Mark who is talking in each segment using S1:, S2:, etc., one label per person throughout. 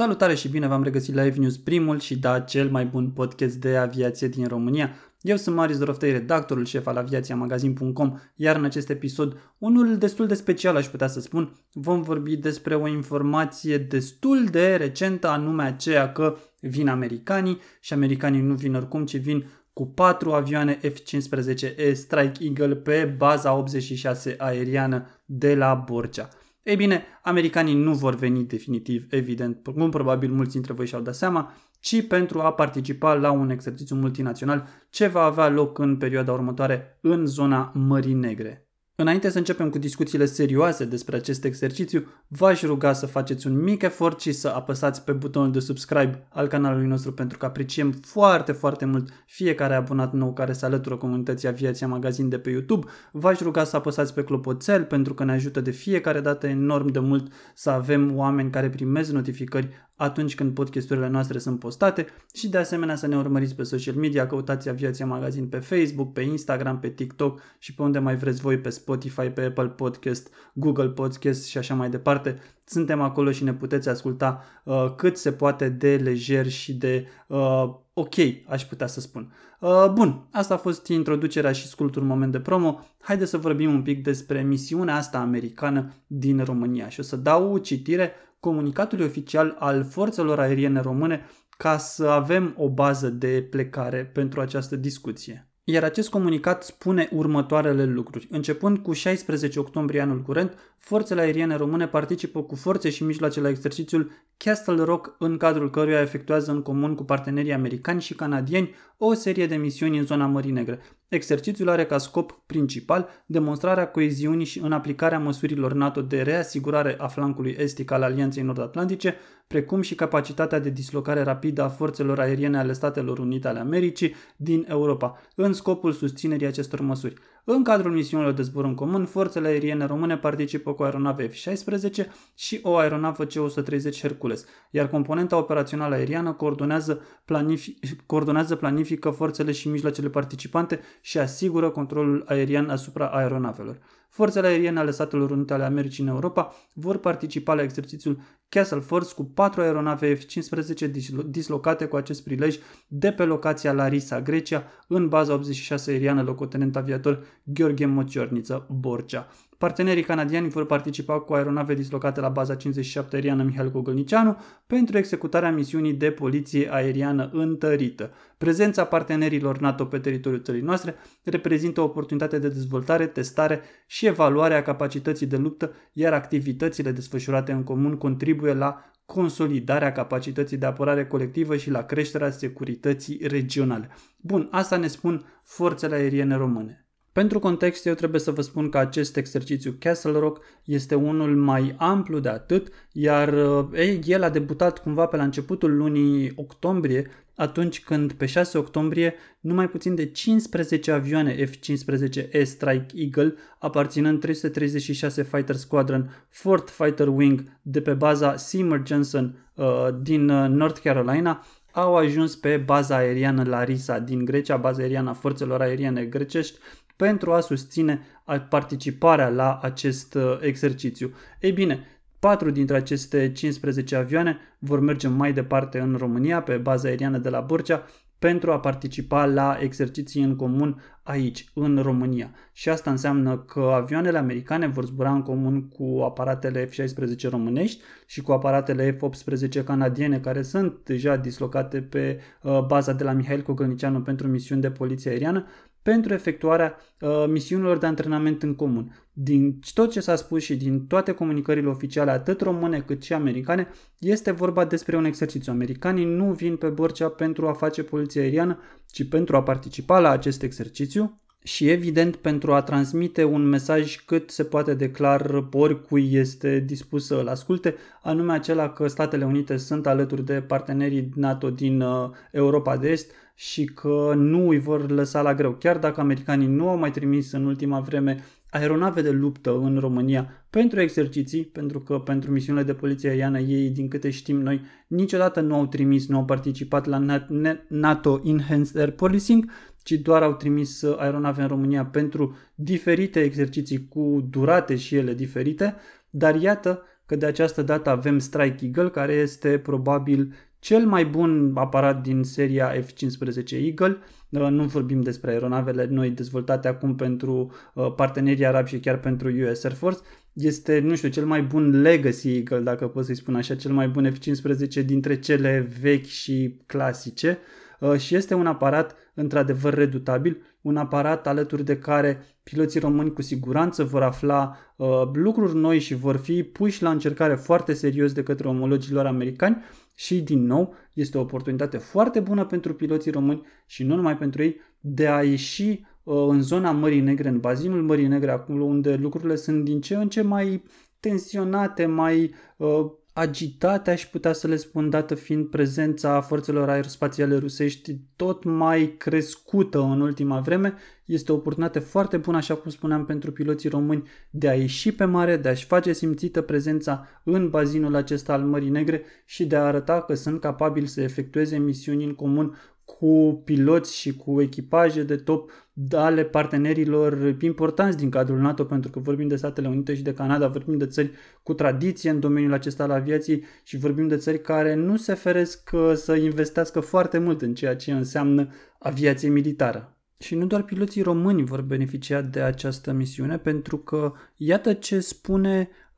S1: Salutare și bine v-am regăsit la News, primul și da, cel mai bun podcast de aviație din România. Eu sunt Marius Doroftei, redactorul șef al aviațiamagazin.com, iar în acest episod, unul destul de special aș putea să spun, vom vorbi despre o informație destul de recentă, anume aceea că vin americanii și americanii nu vin oricum, ci vin cu patru avioane F-15E Strike Eagle pe baza 86 aeriană de la Borcea. Ei bine, americanii nu vor veni definitiv, evident, cum probabil mulți dintre voi și-au dat seama, ci pentru a participa la un exercițiu multinațional ce va avea loc în perioada următoare în zona Mării Negre. Înainte să începem cu discuțiile serioase despre acest exercițiu, v-aș ruga să faceți un mic efort și să apăsați pe butonul de subscribe al canalului nostru pentru că apreciem foarte, foarte mult fiecare abonat nou care se alătură comunității Aviația Magazin de pe YouTube. V-aș ruga să apăsați pe clopoțel pentru că ne ajută de fiecare dată enorm de mult să avem oameni care primesc notificări atunci când podcasturile noastre sunt postate și de asemenea să ne urmăriți pe social media, căutați Aviația Magazin pe Facebook, pe Instagram, pe TikTok și pe unde mai vreți voi, pe Spotify, pe Apple Podcast, Google Podcast și așa mai departe. Suntem acolo și ne puteți asculta uh, cât se poate de lejer și de uh, ok, aș putea să spun. Uh, bun, asta a fost introducerea și scurtul moment de promo. Haideți să vorbim un pic despre misiunea asta americană din România și o să dau citire comunicatului oficial al forțelor aeriene române ca să avem o bază de plecare pentru această discuție. Iar acest comunicat spune următoarele lucruri. Începând cu 16 octombrie anul curent, forțele aeriene române participă cu forțe și mijloace la exercițiul Castle Rock, în cadrul căruia efectuează în comun cu partenerii americani și canadieni o serie de misiuni în zona Mării Negre. Exercițiul are ca scop principal demonstrarea coeziunii și în aplicarea măsurilor NATO de reasigurare a flancului estic al Alianței Nord-Atlantice, precum și capacitatea de dislocare rapidă a forțelor aeriene ale Statelor Unite ale Americii din Europa, în scopul susținerii acestor măsuri. În cadrul misiunilor de zbor în comun, forțele aeriene române participă cu aeronave F-16 și o aeronavă C-130 Hercules, iar componenta operațională aeriană coordonează, planific- coordonează planifică forțele și mijloacele participante și asigură controlul aerian asupra aeronavelor. Forțele aeriene ale Statelor Unite ale Americii în Europa vor participa la exercițiul Castle Force cu patru aeronave F-15 dislocate cu acest prilej de pe locația Larisa, Grecia, în baza 86 aeriană locotenent aviator Gheorghe Mociorniță, Borcea. Partenerii canadieni vor participa cu aeronave dislocate la baza 57 aeriană Mihail Gogălnicianu pentru executarea misiunii de poliție aeriană întărită. Prezența partenerilor NATO pe teritoriul țării noastre reprezintă o oportunitate de dezvoltare, testare și evaluare a capacității de luptă, iar activitățile desfășurate în comun contribuie la consolidarea capacității de apărare colectivă și la creșterea securității regionale. Bun, asta ne spun forțele aeriene române. Pentru context, eu trebuie să vă spun că acest exercițiu Castle Rock este unul mai amplu de atât, iar ei, el a debutat cumva pe la începutul lunii octombrie, atunci când pe 6 octombrie numai puțin de 15 avioane F-15E Strike Eagle, aparținând 336 Fighter Squadron 4 Fighter Wing de pe baza Seymour Johnson uh, din uh, North Carolina, au ajuns pe baza aeriană Larisa din Grecia, baza aeriană a forțelor aeriene grecești, pentru a susține participarea la acest uh, exercițiu. Ei bine, patru dintre aceste 15 avioane vor merge mai departe în România pe baza aeriană de la Borcea pentru a participa la exerciții în comun aici, în România. Și asta înseamnă că avioanele americane vor zbura în comun cu aparatele F-16 românești și cu aparatele F-18 canadiene care sunt deja dislocate pe uh, baza de la Mihail Cogălnicianu pentru misiuni de poliție aeriană pentru efectuarea uh, misiunilor de antrenament în comun. Din tot ce s-a spus și din toate comunicările oficiale, atât române cât și americane, este vorba despre un exercițiu. Americanii nu vin pe Borcea pentru a face poliție aeriană, ci pentru a participa la acest exercițiu și evident pentru a transmite un mesaj cât se poate declar oricui este dispus să îl asculte, anume acela că Statele Unite sunt alături de partenerii NATO din uh, Europa de Est și că nu îi vor lăsa la greu. Chiar dacă americanii nu au mai trimis în ultima vreme aeronave de luptă în România pentru exerciții, pentru că pentru misiunile de poliție aeriană ei, din câte știm noi, niciodată nu au trimis, nu au participat la NATO Enhanced Air Policing, ci doar au trimis aeronave în România pentru diferite exerciții cu durate și ele diferite, dar iată că de această dată avem Strike Eagle, care este probabil cel mai bun aparat din seria F-15 Eagle. Uh, nu vorbim despre aeronavele noi dezvoltate acum pentru uh, partenerii arabi și chiar pentru US Air Force. Este, nu știu, cel mai bun Legacy Eagle, dacă pot să-i spun așa, cel mai bun F-15 dintre cele vechi și clasice. Uh, și este un aparat într-adevăr redutabil, un aparat alături de care piloții români cu siguranță vor afla uh, lucruri noi și vor fi puși la încercare foarte serios de către omologilor americani și din nou este o oportunitate foarte bună pentru piloții români și nu numai pentru ei de a ieși uh, în zona Mării Negre, în bazinul Mării Negre, acolo unde lucrurile sunt din ce în ce mai tensionate, mai uh, agitate, aș putea să le spun, dată fiind prezența forțelor aerospațiale rusești tot mai crescută în ultima vreme, este o oportunitate foarte bună, așa cum spuneam, pentru piloții români de a ieși pe mare, de a-și face simțită prezența în bazinul acesta al Mării Negre și de a arăta că sunt capabili să efectueze misiuni în comun cu piloți și cu echipaje de top ale partenerilor importanți din cadrul NATO, pentru că vorbim de Statele Unite și de Canada, vorbim de țări cu tradiție în domeniul acesta al aviației și vorbim de țări care nu se feresc uh, să investească foarte mult în ceea ce înseamnă aviație militară. Și nu doar piloții români vor beneficia de această misiune, pentru că iată ce spune uh,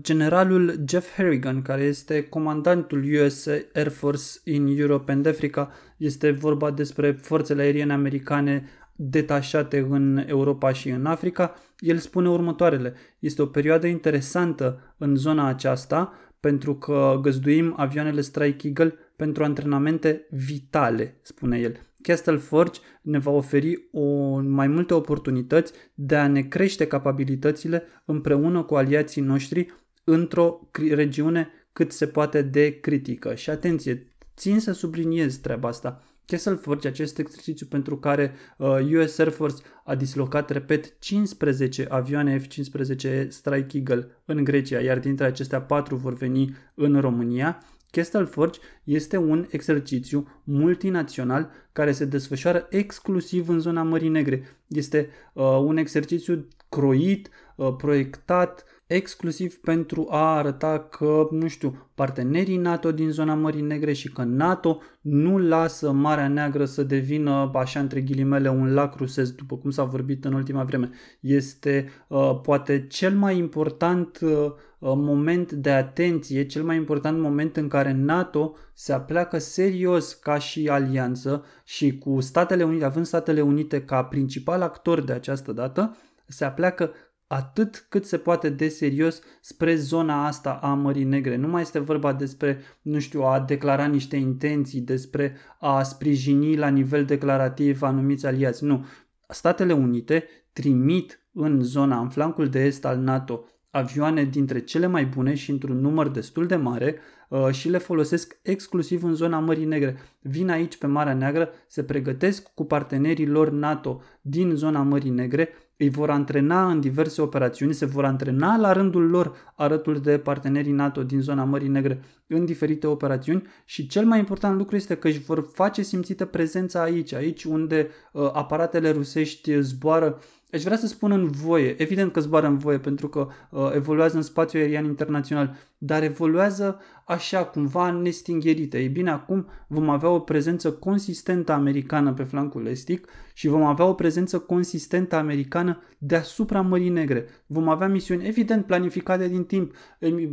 S1: generalul Jeff Harrigan, care este comandantul US Air Force in Europe and Africa. Este vorba despre forțele aeriene americane detașate în Europa și în Africa. El spune următoarele. Este o perioadă interesantă în zona aceasta pentru că găzduim avioanele Strike Eagle pentru antrenamente vitale, spune el. Castle Forge ne va oferi o, mai multe oportunități de a ne crește capabilitățile împreună cu aliații noștri într-o regiune cât se poate de critică. Și atenție, țin să subliniez treaba asta. Castle Forge, acest exercițiu pentru care uh, US Air Force a dislocat, repet, 15 avioane F-15 Strike Eagle în Grecia, iar dintre acestea 4 vor veni în România. Castle Forge este un exercițiu multinațional care se desfășoară exclusiv în zona Mării Negre. Este uh, un exercițiu croit, uh, proiectat exclusiv pentru a arăta că, nu știu, partenerii NATO din zona Mării Negre și că NATO nu lasă Marea Neagră să devină, așa între ghilimele, un lac rusesc, după cum s-a vorbit în ultima vreme. Este uh, poate cel mai important uh, uh moment de atenție, cel mai important moment în care NATO se apleacă serios ca și alianță și cu Statele Unite, având Statele Unite ca principal actor de această dată, se apleacă atât cât se poate de serios spre zona asta a Mării Negre. Nu mai este vorba despre, nu știu, a declara niște intenții, despre a sprijini la nivel declarativ anumiți aliați. Nu. Statele Unite trimit în zona, în flancul de est al NATO, avioane dintre cele mai bune și într-un număr destul de mare uh, și le folosesc exclusiv în zona Mării Negre. Vin aici pe Marea Neagră, se pregătesc cu partenerii lor NATO din zona Mării Negre îi vor antrena în diverse operațiuni, se vor antrena la rândul lor alături de partenerii NATO din zona Mării Negre în diferite operațiuni și cel mai important lucru este că își vor face simțită prezența aici, aici unde uh, aparatele rusești zboară Aș vrea să spun în voie, evident că zboară în voie pentru că uh, evoluează în spațiu aerian internațional, dar evoluează așa, cumva nestingherită. Ei bine, acum vom avea o prezență consistentă americană pe flancul estic și vom avea o prezență consistentă americană deasupra Mării Negre. Vom avea misiuni, evident, planificate din timp,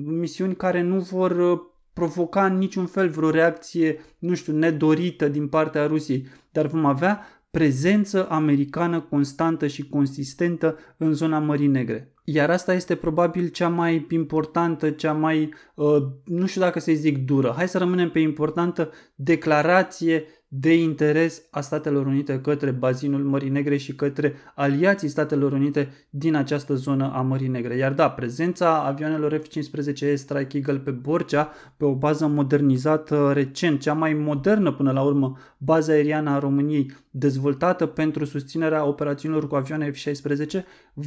S1: misiuni care nu vor uh, provoca în niciun fel vreo reacție, nu știu, nedorită din partea Rusiei, dar vom avea prezență americană constantă și consistentă în zona Mării Negre. Iar asta este probabil cea mai importantă, cea mai, uh, nu știu dacă să-i zic dură, hai să rămânem pe importantă declarație de interes a Statelor Unite către bazinul Mării Negre și către aliații Statelor Unite din această zonă a Mării Negre. Iar da, prezența avioanelor F-15E Strike Eagle pe Borcea, pe o bază modernizată recent, cea mai modernă până la urmă, baza aeriană a României, dezvoltată pentru susținerea operațiunilor cu avioane F-16,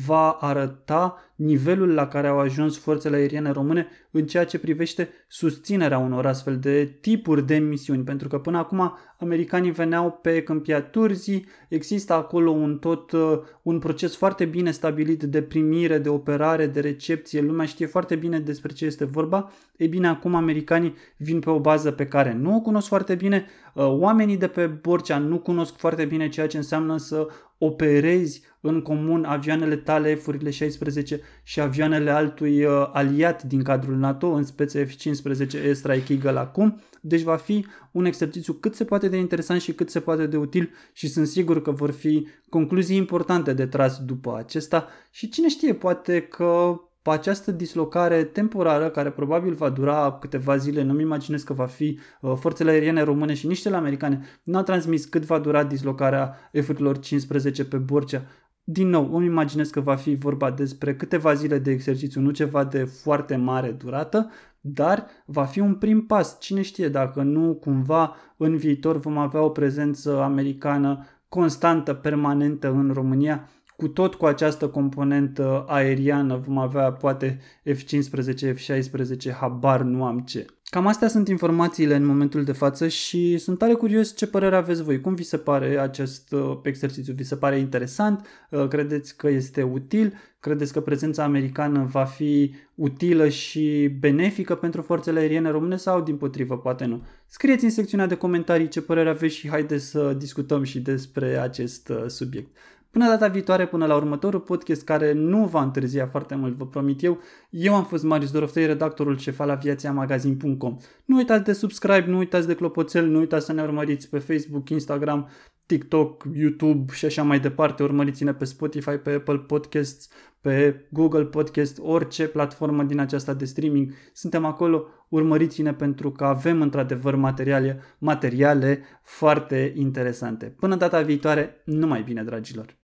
S1: va arăta nivelul la care au ajuns forțele aeriene române în ceea ce privește susținerea unor astfel de tipuri de misiuni, pentru că până acum americanii veneau pe câmpia Turzii, există acolo un tot uh, un proces foarte bine stabilit de primire, de operare, de recepție, lumea știe foarte bine despre ce este vorba. Ei bine, acum americanii vin pe o bază pe care nu o cunosc foarte bine, uh, oamenii de pe Borcea nu cunosc foarte bine ceea ce înseamnă să operezi în comun avioanele tale F-urile 16 și avioanele altui uh, aliat din cadrul NATO, în speță F-15 Airstrike Eagle acum. Deci va fi un exercițiu cât se poate de interesant și cât se poate de util și sunt sigur că vor fi concluzii importante de tras după acesta și cine știe, poate că pe această dislocare temporară, care probabil va dura câteva zile, nu-mi imaginez că va fi uh, forțele aeriene române și nici cele americane, nu au transmis cât va dura dislocarea F-urilor 15 pe Borcea. Din nou, îmi imaginez că va fi vorba despre câteva zile de exercițiu, nu ceva de foarte mare durată, dar va fi un prim pas. Cine știe dacă nu cumva în viitor vom avea o prezență americană constantă, permanentă în România, cu tot cu această componentă aeriană vom avea poate F-15, F-16, habar nu am ce. Cam astea sunt informațiile în momentul de față și sunt tare curios ce părere aveți voi. Cum vi se pare acest uh, exercițiu? Vi se pare interesant? Uh, credeți că este util? Credeți că prezența americană va fi utilă și benefică pentru forțele aeriene române sau din potrivă, poate nu? Scrieți în secțiunea de comentarii ce părere aveți și haideți să discutăm și despre acest uh, subiect. Până data viitoare, până la următorul podcast care nu va întârzia foarte mult, vă promit eu, eu am fost Marius Doroftei, redactorul șef al aviațiamagazin.com. Nu uitați de subscribe, nu uitați de clopoțel, nu uitați să ne urmăriți pe Facebook, Instagram, TikTok, YouTube și așa mai departe. Urmăriți-ne pe Spotify, pe Apple Podcasts, pe Google Podcast, orice platformă din aceasta de streaming. Suntem acolo, urmăriți-ne pentru că avem într-adevăr materiale, materiale foarte interesante. Până data viitoare, numai bine, dragilor! Thank you.